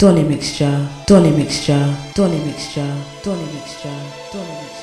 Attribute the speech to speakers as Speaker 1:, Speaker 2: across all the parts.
Speaker 1: Dolly mixture, dolly mixture, dolly mixture, dolly mixture, dolly mixture,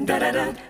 Speaker 1: da
Speaker 2: da da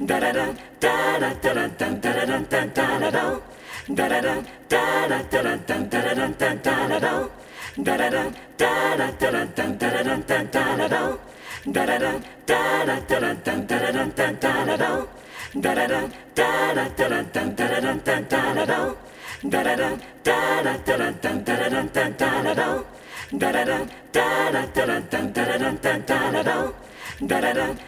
Speaker 2: da da da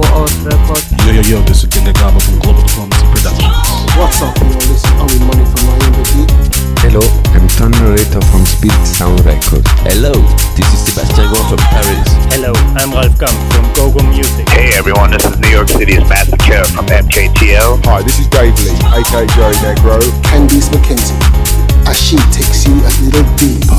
Speaker 2: for us records. Yo, yo, yo, this is Dinga Gaba
Speaker 3: from Global Diplomacy
Speaker 2: Productions. What's up, y'all? This is Owen Money from Miami Beat. Hello, I'm
Speaker 3: Tony Rita from Speed Sound Records.
Speaker 1: Hello, this is Sebastian from Paris.
Speaker 4: Hello, I'm Ralf Gum from GoGo Music.
Speaker 5: Hey everyone, this is New York City's Master Chair from MKTL.
Speaker 6: Hi, this is Dave Lee, aka Joey Negro.
Speaker 7: Candice McKenzie, as she takes you a little deeper.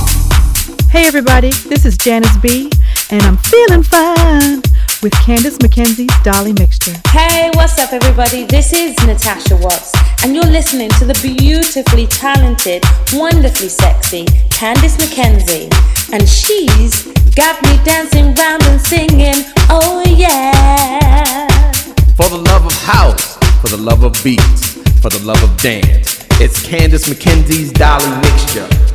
Speaker 8: Hey everybody, this is Janice B, and I'm feeling fine with Candice McKenzie's Dolly Mixture.
Speaker 9: Hey, what's up, everybody? This is Natasha Watts, and you're listening to the beautifully talented, wonderfully sexy Candice McKenzie, and she's got me dancing round and singing, oh yeah.
Speaker 1: For the love of house, for the love of beats, for the love of dance, it's Candice McKenzie's
Speaker 10: Dolly Mixture.